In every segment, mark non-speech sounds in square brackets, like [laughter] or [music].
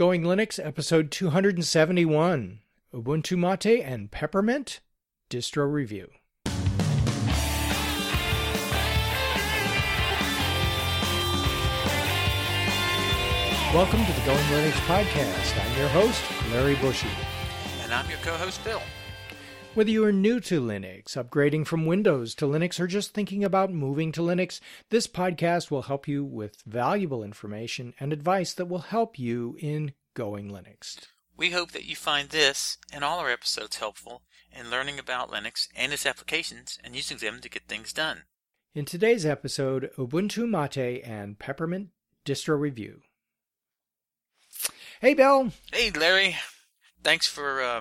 Going Linux, episode 271 Ubuntu Mate and Peppermint Distro Review. Welcome to the Going Linux podcast. I'm your host, Larry Bouchard. And I'm your co host, Bill. Whether you are new to Linux, upgrading from Windows to Linux, or just thinking about moving to Linux, this podcast will help you with valuable information and advice that will help you in going Linux. We hope that you find this and all our episodes helpful in learning about Linux and its applications and using them to get things done. In today's episode, Ubuntu Mate and Peppermint Distro Review. Hey, Bill. Hey, Larry. Thanks for uh,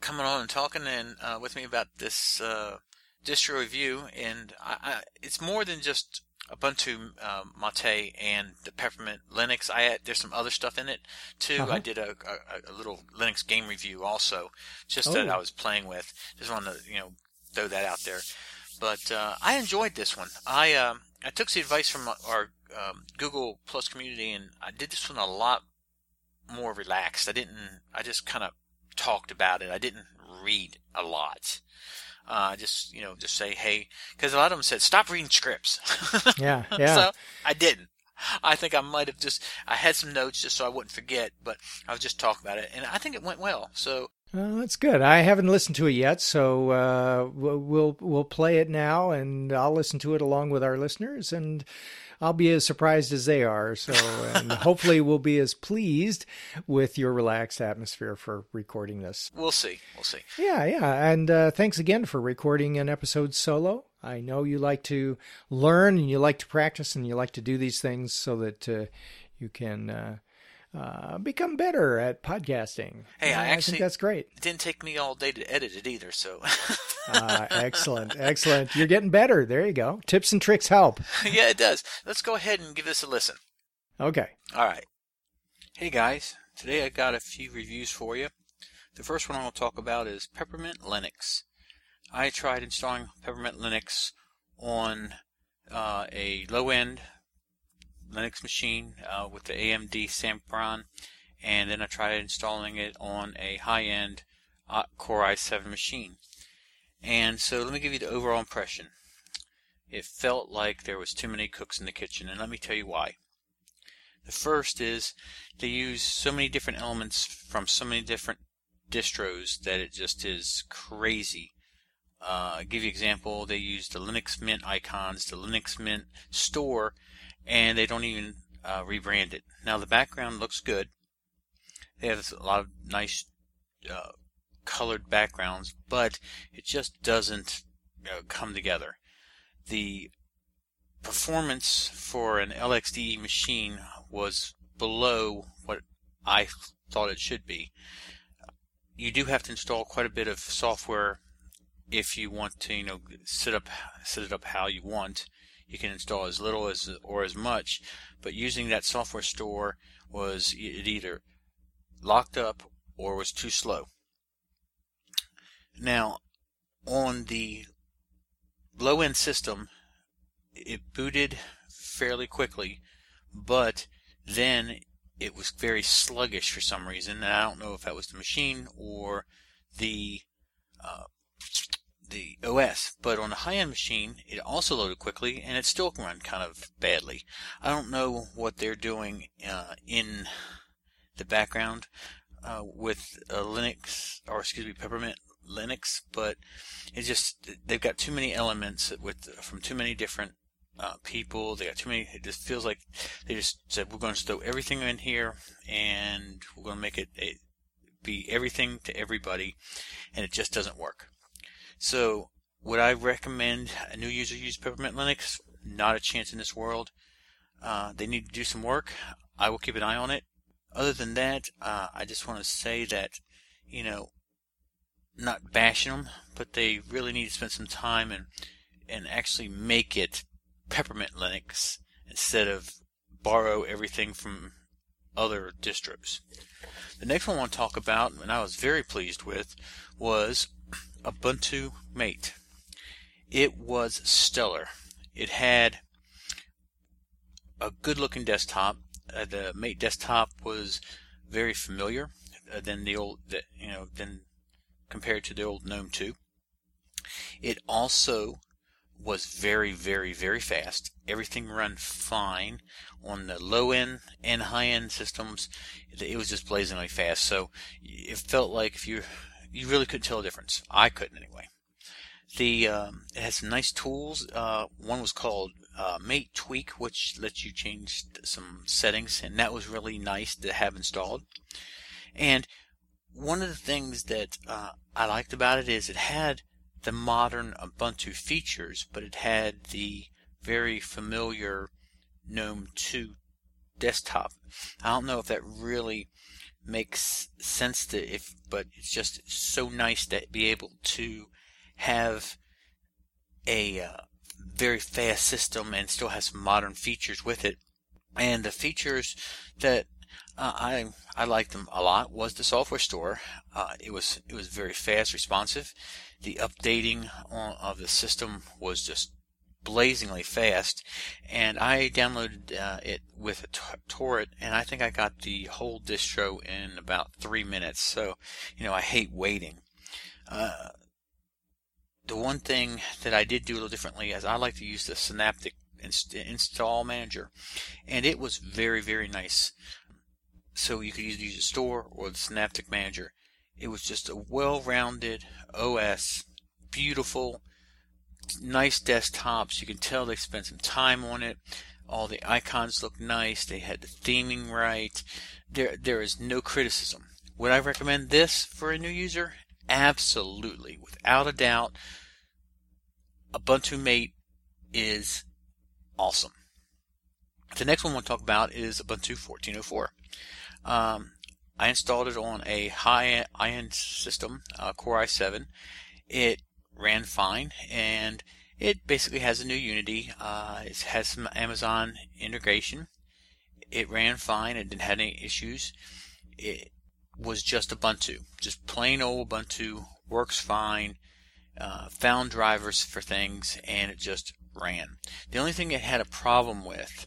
coming on and talking and uh, with me about this uh, distro review. And I, I, it's more than just Ubuntu uh, Mate and the Peppermint Linux. I had, there's some other stuff in it too. Uh-huh. I did a, a, a, little Linux game review also, just oh. that I was playing with. Just wanted to you know throw that out there. But uh, I enjoyed this one. I um, I took the advice from our um, Google Plus community, and I did this one a lot more relaxed. I didn't. I just kind of talked about it. I didn't read a lot. Uh, just you know, just say hey, because a lot of them said stop reading scripts. [laughs] yeah, yeah. so I didn't. I think I might have just I had some notes just so I wouldn't forget, but I was just talking about it, and I think it went well. So well, that's good. I haven't listened to it yet, so uh, we'll we'll play it now, and I'll listen to it along with our listeners, and I'll be as surprised as they are. So, and [laughs] hopefully, we'll be as pleased with your relaxed atmosphere for recording this. We'll see. We'll see. Yeah, yeah. And uh, thanks again for recording an episode solo. I know you like to learn and you like to practice and you like to do these things so that uh, you can uh, become better at podcasting. Hey, I, I actually think that's great. It didn't take me all day to edit it either, so. uh, excellent, excellent. You're getting better. There you go. Tips and tricks help. [laughs] yeah, it does. Let's go ahead and give this a listen. Okay. All right. Hey guys, today I got a few reviews for you. The first one I'll talk about is Peppermint Linux. I tried installing Peppermint Linux on uh, a low-end Linux machine uh, with the AMD Sempron, and then I tried installing it on a high-end uh, Core i7 machine. And so let me give you the overall impression. It felt like there was too many cooks in the kitchen, and let me tell you why. The first is they use so many different elements from so many different distros that it just is crazy. Uh, I'll give you example. They use the Linux Mint icons, the Linux Mint store, and they don't even uh, rebrand it. Now the background looks good. They have a lot of nice uh, colored backgrounds, but it just doesn't uh, come together. The performance for an LXDE machine was below what I thought it should be. You do have to install quite a bit of software if you want to, you know, set up set it up how you want. You can install as little as or as much, but using that software store was it either locked up or was too slow. Now, on the low end system, it booted fairly quickly, but then it was very sluggish for some reason. And I don't know if that was the machine or the uh, the OS, but on a high-end machine, it also loaded quickly, and it still can run kind of badly. I don't know what they're doing uh, in the background uh, with Linux, or excuse me, Peppermint Linux, but it just they've got too many elements with from too many different uh, people. They got too many. It just feels like they just said we're going to throw everything in here, and we're going to make it a, be everything to everybody, and it just doesn't work. So, would I recommend a new user use Peppermint Linux? Not a chance in this world. Uh, they need to do some work. I will keep an eye on it. Other than that, uh, I just want to say that, you know, not bashing them, but they really need to spend some time and and actually make it Peppermint Linux instead of borrow everything from other distros. The next one I want to talk about, and I was very pleased with, was Ubuntu Mate. It was stellar. It had a good looking desktop. Uh, the Mate desktop was very familiar uh, than the old, the, you know, than compared to the old GNOME 2. It also was very, very, very fast. Everything ran fine on the low end and high end systems. It was just blazingly fast. So it felt like if you you really couldn't tell a difference. I couldn't anyway. The um, it has some nice tools. Uh, one was called uh, Mate Tweak, which lets you change some settings, and that was really nice to have installed. And one of the things that uh, I liked about it is it had the modern Ubuntu features, but it had the very familiar GNOME 2 desktop. I don't know if that really makes sense to if, but it's just so nice to be able to have a uh, very fast system and still has some modern features with it. And the features that uh, I I liked them a lot was the software store. Uh, it was it was very fast, responsive. The updating on, of the system was just blazingly fast, and I downloaded uh, it with a torrent, and I think I got the whole distro in about three minutes. So, you know, I hate waiting. Uh, the one thing that I did do a little differently is I like to use the Synaptic inst- install manager, and it was very, very nice. So you could either use the store or the Synaptic manager. It was just a well-rounded OS, beautiful, nice desktops. You can tell they spent some time on it. All the icons look nice. They had the theming right. There, there is no criticism. Would I recommend this for a new user? Absolutely, without a doubt. Ubuntu Mate is awesome. The next one we'll talk about is Ubuntu 14.04. Um, I installed it on a high-end system, uh, Core i7. It ran fine, and it basically has a new Unity. Uh, it has some Amazon integration. It ran fine. It didn't have any issues. It was just Ubuntu, just plain old Ubuntu. Works fine. Uh, found drivers for things, and it just ran. The only thing it had a problem with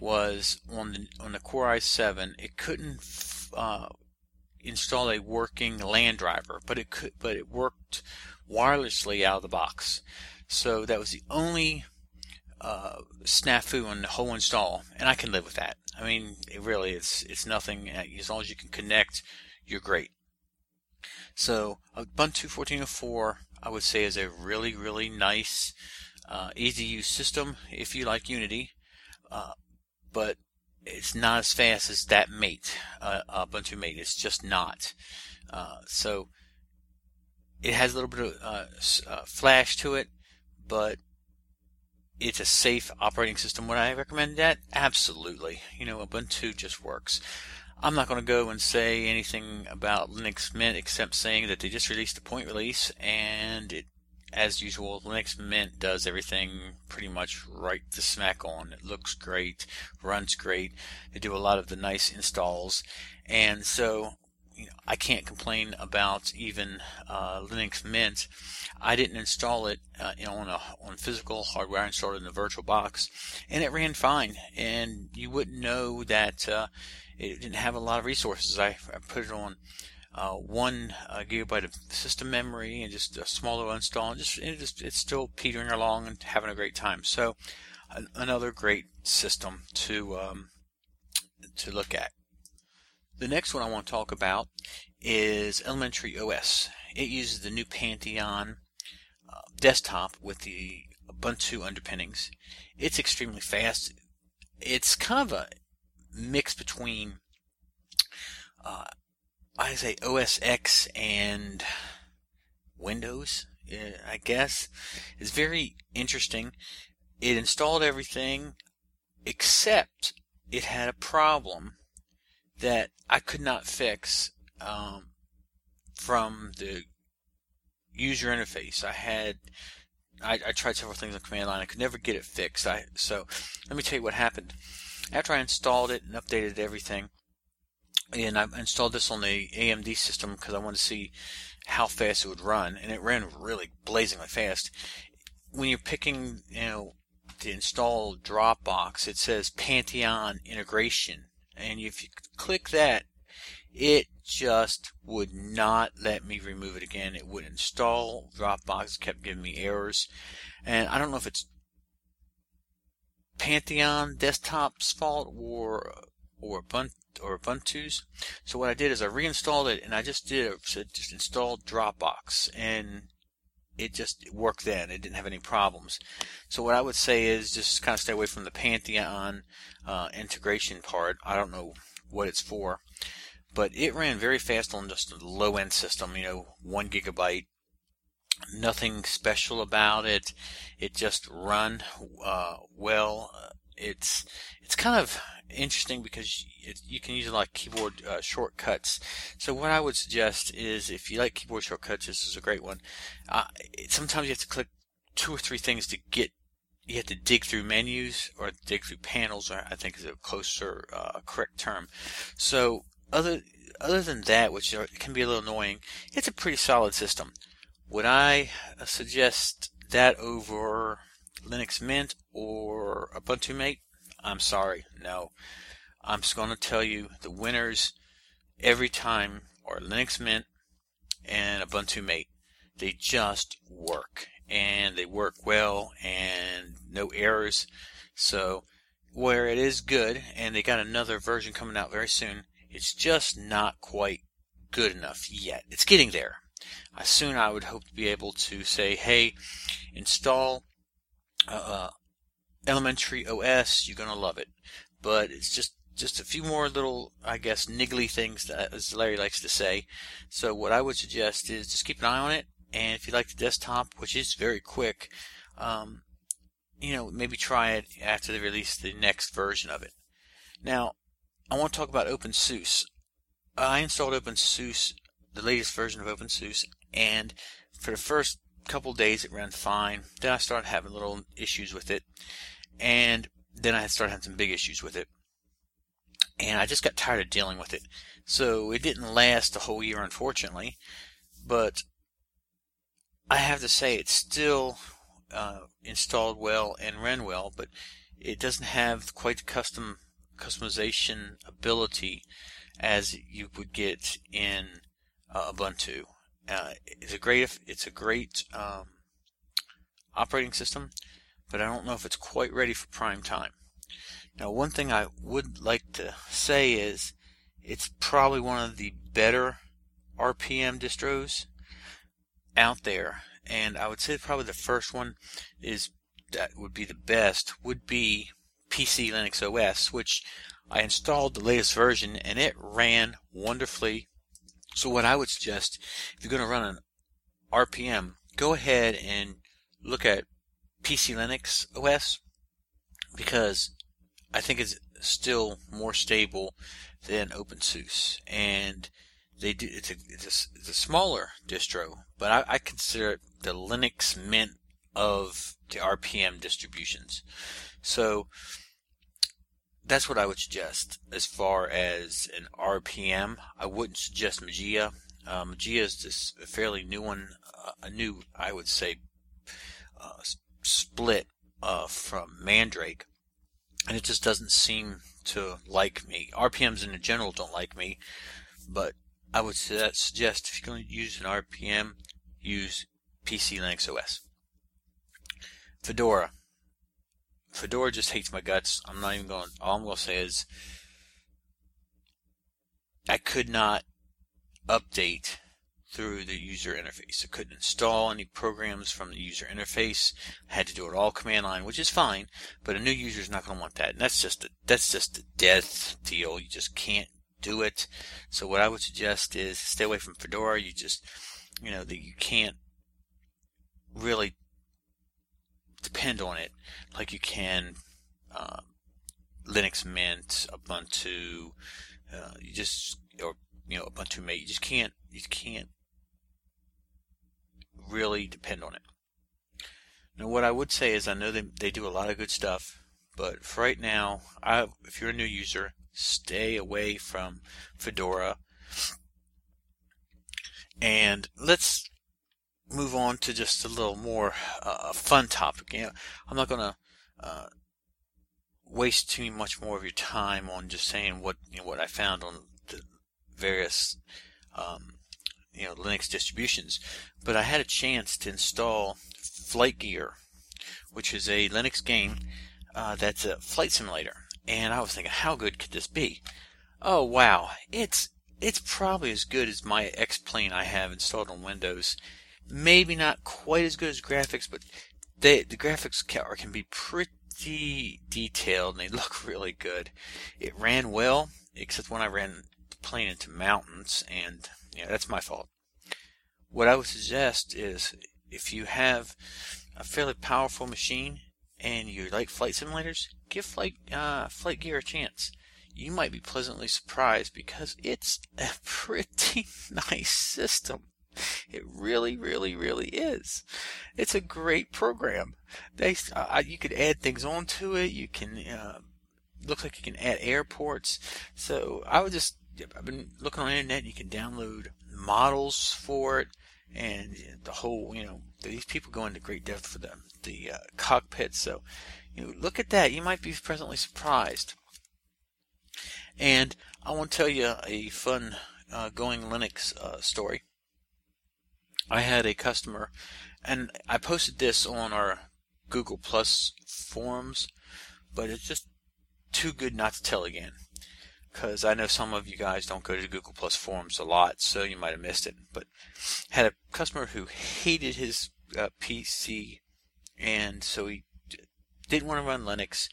was on the on the Core i7, it couldn't uh, install a working LAN driver, but it could, but it worked wirelessly out of the box. So that was the only uh, snafu on the whole install, and I can live with that. I mean, it really it's it's nothing. As long as you can connect, you're great. So Ubuntu 14.04, I would say, is a really really nice, uh, easy to use system if you like Unity, uh, but it's not as fast as that Mate, uh, Ubuntu Mate. It's just not. Uh, so it has a little bit of uh, uh, flash to it, but it's a safe operating system. Would I recommend that? Absolutely. You know, Ubuntu just works. I'm not going to go and say anything about Linux Mint except saying that they just released a point release and it, as usual, Linux Mint does everything pretty much right to smack on. It looks great, runs great. They do a lot of the nice installs. And so you know, I can't complain about even uh, Linux Mint. I didn't install it uh, on a on physical hardware. I installed it in a virtual box, and it ran fine. And you wouldn't know that uh, it didn't have a lot of resources. I, I put it on uh, one uh, gigabyte of system memory and just a smaller install, and just, it just it's still petering along and having a great time. So another great system to um, to look at. The next one I want to talk about is Elementary OS. It uses the new Pantheon uh, desktop with the Ubuntu underpinnings. It's extremely fast. It's kind of a mix between, uh, I say OS X and Windows, I guess. It's very interesting. It installed everything except it had a problem that I could not fix um, from the user interface. I had I, I, tried several things on command line. I could never get it fixed. I so let me tell you what happened. After I installed it and updated everything, and I installed this on the AMD system because I wanted to see how fast it would run, and it ran really blazingly fast. When you're picking, you know, the install Dropbox, it says Pantheon integration and if you click that, it just would not let me remove it again. It would install Dropbox, kept giving me errors. And I don't know if it's Pantheon Desktop's fault or or Ubuntu or Ubuntu's. So what I did is I reinstalled it and I just did said just installed Dropbox and it just worked then. It didn't have any problems. So what I would say is just kind of stay away from the Pantheon uh, integration part. I don't know what it's for, but it ran very fast on just a low end system. You know, one gigabyte. Nothing special about it. It just run uh, well. It's it's kind of interesting because it, you can use a lot of keyboard uh, shortcuts. So what I would suggest is if you like keyboard shortcuts, this is a great one. Uh, sometimes you have to click two or three things to get. You have to dig through menus or dig through panels. Or I think is a closer, uh, correct term. So other other than that, which are, can be a little annoying, it's a pretty solid system. Would I suggest that over Linux Mint or Ubuntu Mate? I'm sorry, no. I'm just going to tell you the winners every time are Linux Mint and Ubuntu Mate. They just work and they work well and no errors. So where it is good and they got another version coming out very soon, it's just not quite good enough yet. It's getting there. Uh, soon I would hope to be able to say, hey, install uh, uh Elementary OS, you're gonna love it. But it's just just a few more little, I guess, niggly things that, as Larry likes to say. So what I would suggest is just keep an eye on it, and if you like the desktop, which is very quick, um, you know, maybe try it after they release the next version of it. Now, I want to talk about OpenSUSE. I installed OpenSUSE, the latest version of OpenSUSE, and for the first couple days it ran fine. Then I started having little issues with it, and then I started having some big issues with it. And I just got tired of dealing with it. So it didn't last a whole year, unfortunately. But I have to say, it's still uh, installed well and ran well, but it doesn't have quite the custom customization ability as you would get in uh, Ubuntu. Uh, it's a great it's a great um, operating system, but I don't know if it's quite ready for prime time. Now, one thing I would like to say is it's probably one of the better RPM distros out there, and I would say probably the first one is that would be the best would be PC Linux OS, which I installed the latest version and it ran wonderfully. So what I would suggest, if you're going to run an RPM, go ahead and look at PC Linux OS because I think it's still more stable than OpenSUSE, and they do. It's a, it's a, it's a smaller distro, but I, I consider it the Linux Mint of the RPM distributions. So that's what I would suggest as far as an RPM. I wouldn't suggest Mageia. Uh, Mageia is this fairly new one, uh, a new, I would say, uh, split uh, from Mandrake, and it just doesn't seem to like me. RPMs in general don't like me, but I would suggest if you're going to use an RPM, use PC Linux OS. Fedora. Fedora just hates my guts. I'm not even going. All I'm going to say is I could not update through the user interface. I couldn't install any programs from the user interface. I had to do it all command line, which is fine, but a new user is not going to want that. And that's just a, that's just a death deal. You just can't do it. So what I would suggest is stay away from Fedora. You just, you know, that you can't really depend on it like you can uh, Linux Mint, Ubuntu. Uh, you just or you know Ubuntu Mate. You just can't you can't really depend on it. Now, what I would say is I know they, they do a lot of good stuff, but for right now, I, if you're a new user, stay away from Fedora. And let's move on to just a little more uh, fun topic. You know, I'm not going to uh, waste too much more of your time on just saying what you know, what I found on the various um, you know Linux distributions, but I had a chance to install Flight Gear, which is a Linux game uh, that's a flight simulator, and I was thinking, how good could this be? Oh wow, it's it's probably as good as my X plane I have installed on Windows. Maybe not quite as good as graphics, but they, the graphics can be pretty detailed and they [laughs] look really good. It ran well, except when I ran the plane into mountains, and yeah, that's my fault. What I would suggest is if you have a fairly powerful machine and you like flight simulators, give flight uh, flight gear a chance. You might be pleasantly surprised because it's a [laughs] pretty nice system. It really, really, really is. It's a great program. They, uh, you could add things onto it. You can, uh, looks like you can add airports. So I would just, I've been looking on the internet. You can download models for it, and the whole, you know, these people go into great depth for them, the uh, cockpit. So, you know, look at that. You might be pleasantly surprised. And I want to tell you a fun uh, going Linux uh, story. I had a customer, and I posted this on our Google Plus forums, but it's just too good not to tell again. Because I know some of you guys don't go to Google Plus forums a lot, so you might have missed it. But had a customer who hated his uh, PC, and so he didn't want to run Linux.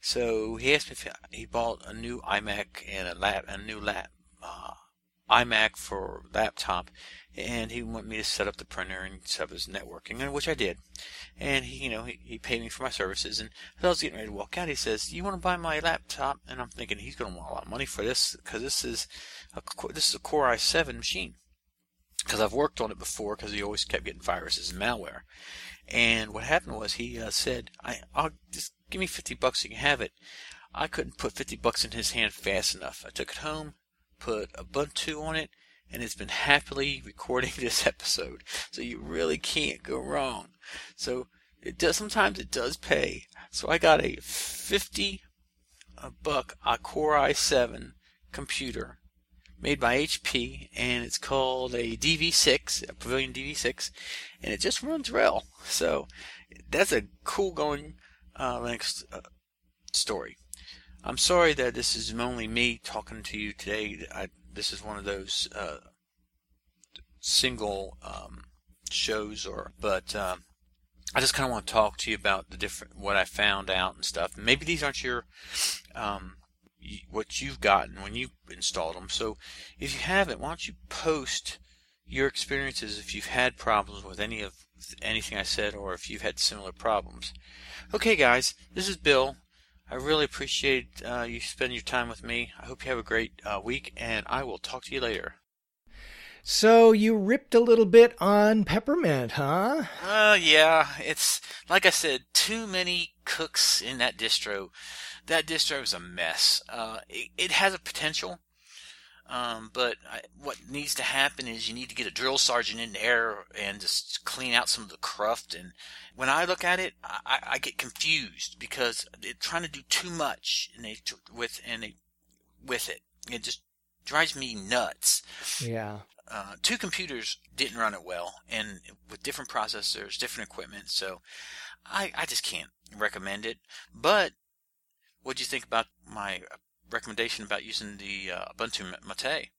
So he asked me if he bought a new iMac and a lap, a new lap, uh, iMac for laptop, and he wanted me to set up the printer and set up his networking, which I did. And he, you know, he, he paid me for my services. And as I was getting ready to walk out, he says, "You want to buy my laptop?" And I'm thinking he's going to want a lot of money for this because this is a this is a Core i7 machine. Because I've worked on it before, because he always kept getting viruses and malware. And what happened was he uh, said, I, "I'll just give me 50 bucks, you can have it." I couldn't put 50 bucks in his hand fast enough. I took it home, put Ubuntu on it, and it's been happily recording [laughs] this episode. So you really can't go wrong. So it does sometimes it does pay. So I got a 50 a buck a Core i7 computer made by HP and it's called a DV6, a Pavilion DV6, and it just runs well. So that's a cool going uh, Linux uh, story. I'm sorry that this is only me talking to you today. I, this is one of those uh, single um, shows, or but um, I just kind of want to talk to you about the different what I found out and stuff. Maybe these aren't your um, what you've gotten when you installed them. So if you haven't, why don't you post your experiences if you've had problems with any of anything I said, or if you've had similar problems. Okay, guys, this is Bill. I really appreciate uh, you spending your time with me. I hope you have a great uh, week, and I will talk to you later. So you ripped a little bit on peppermint, huh? Uh, yeah. It's like I said, too many cooks in that distro. That distro is a mess. Uh, it, it has a potential, um, but I, what needs to happen is you need to get a drill sergeant in there and just clean out some of the cruft. And when I look at it, I, I get confused because they're trying to do too much and they with and they with it. It just drives me nuts. Yeah. Uh, two computers didn't run it well, and with different processors, different equipment. So I I just can't recommend it. But what do you think about my recommendation about using the uh, Ubuntu Mate.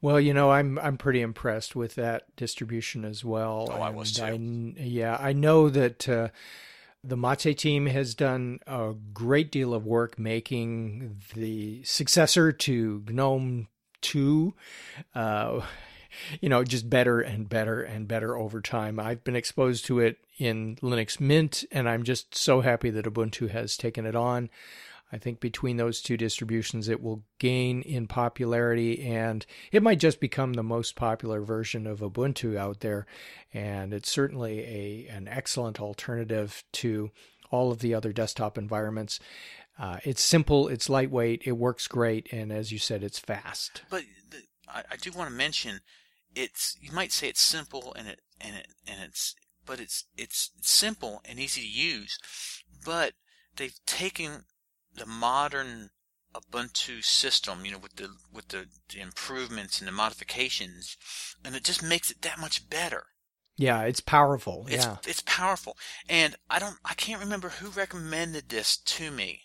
Well, you know, I'm I'm pretty impressed with that distribution as well. Oh, I was too. I, yeah, I know that uh, the Mate team has done a great deal of work making the successor to GNOME 2. Uh, you know, just better and better and better over time. I've been exposed to it in Linux Mint, and I'm just so happy that Ubuntu has taken it on. I think between those two distributions, it will gain in popularity and it might just become the most popular version of Ubuntu out there. And it's certainly a, an excellent alternative to all of the other desktop environments. Uh, it's simple, it's lightweight, it works great, and as you said, it's fast. But the, I, I do want to mention, it's you might say it's simple and it and it and it's but it's it's simple and easy to use, but they've taken the modern Ubuntu system, you know, with the with the, the improvements and the modifications, and it just makes it that much better. Yeah, it's powerful. It's, yeah, it's powerful, and I don't, I can't remember who recommended this to me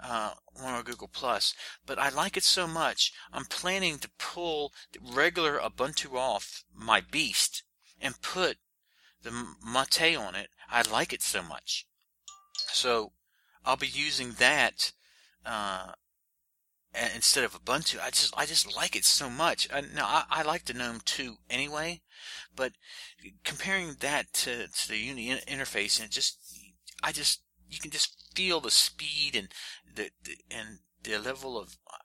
uh, on Google Plus, but I like it so much. I'm planning to pull the regular Ubuntu off my Beast and put the Mate on it. I like it so much, so I'll be using that uh, instead of Ubuntu. I just I just like it so much. Uh, now I, I like the GNOME 2 anyway, but comparing that to, to the Uni interface and just I just you can just feel the speed and the, the and the level of uh,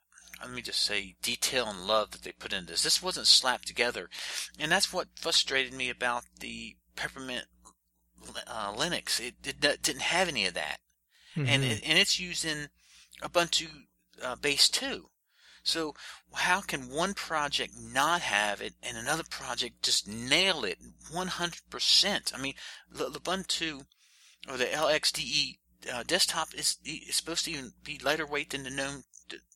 let me just say detail and love that they put into this. This wasn't slapped together, and that's what frustrated me about the Peppermint uh, Linux. It, it, didn't have any of that, mm-hmm. and it, and it's using Ubuntu uh, base too. So how can one project not have it and another project just nail it 100%? I mean, the Ubuntu or the LXDE uh, desktop is, is supposed to even be lighter weight than the GNOME,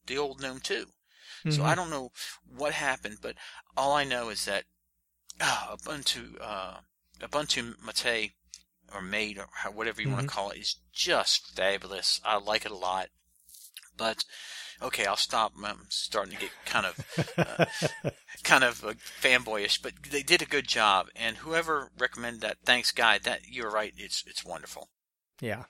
the old GNOME 2. Mm-hmm. So I don't know what happened, but all I know is that uh, Ubuntu, uh, Ubuntu Mate or made or whatever you mm-hmm. want to call it is just fabulous. I like it a lot. But okay, I'll stop. I'm starting to get kind of uh, [laughs] kind of uh, fanboyish, but they did a good job. And whoever recommended that, thanks, guy. That you're right. It's it's wonderful. Yeah.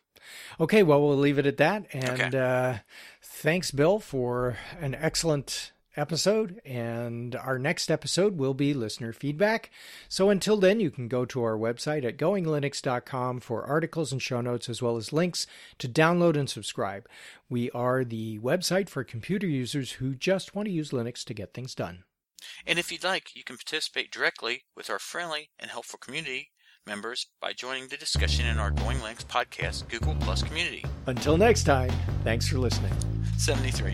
Okay. Well, we'll leave it at that. And okay. uh, thanks, Bill, for an excellent episode, and our next episode will be listener feedback. So until then, you can go to our website at goinglinux.com for articles and show notes, as well as links to download and subscribe. We are the website for computer users who just want to use Linux to get things done. And if you'd like, you can participate directly with our friendly and helpful community members by joining the discussion in our Going Linux podcast Google Plus community. Until next time, thanks for listening. 73.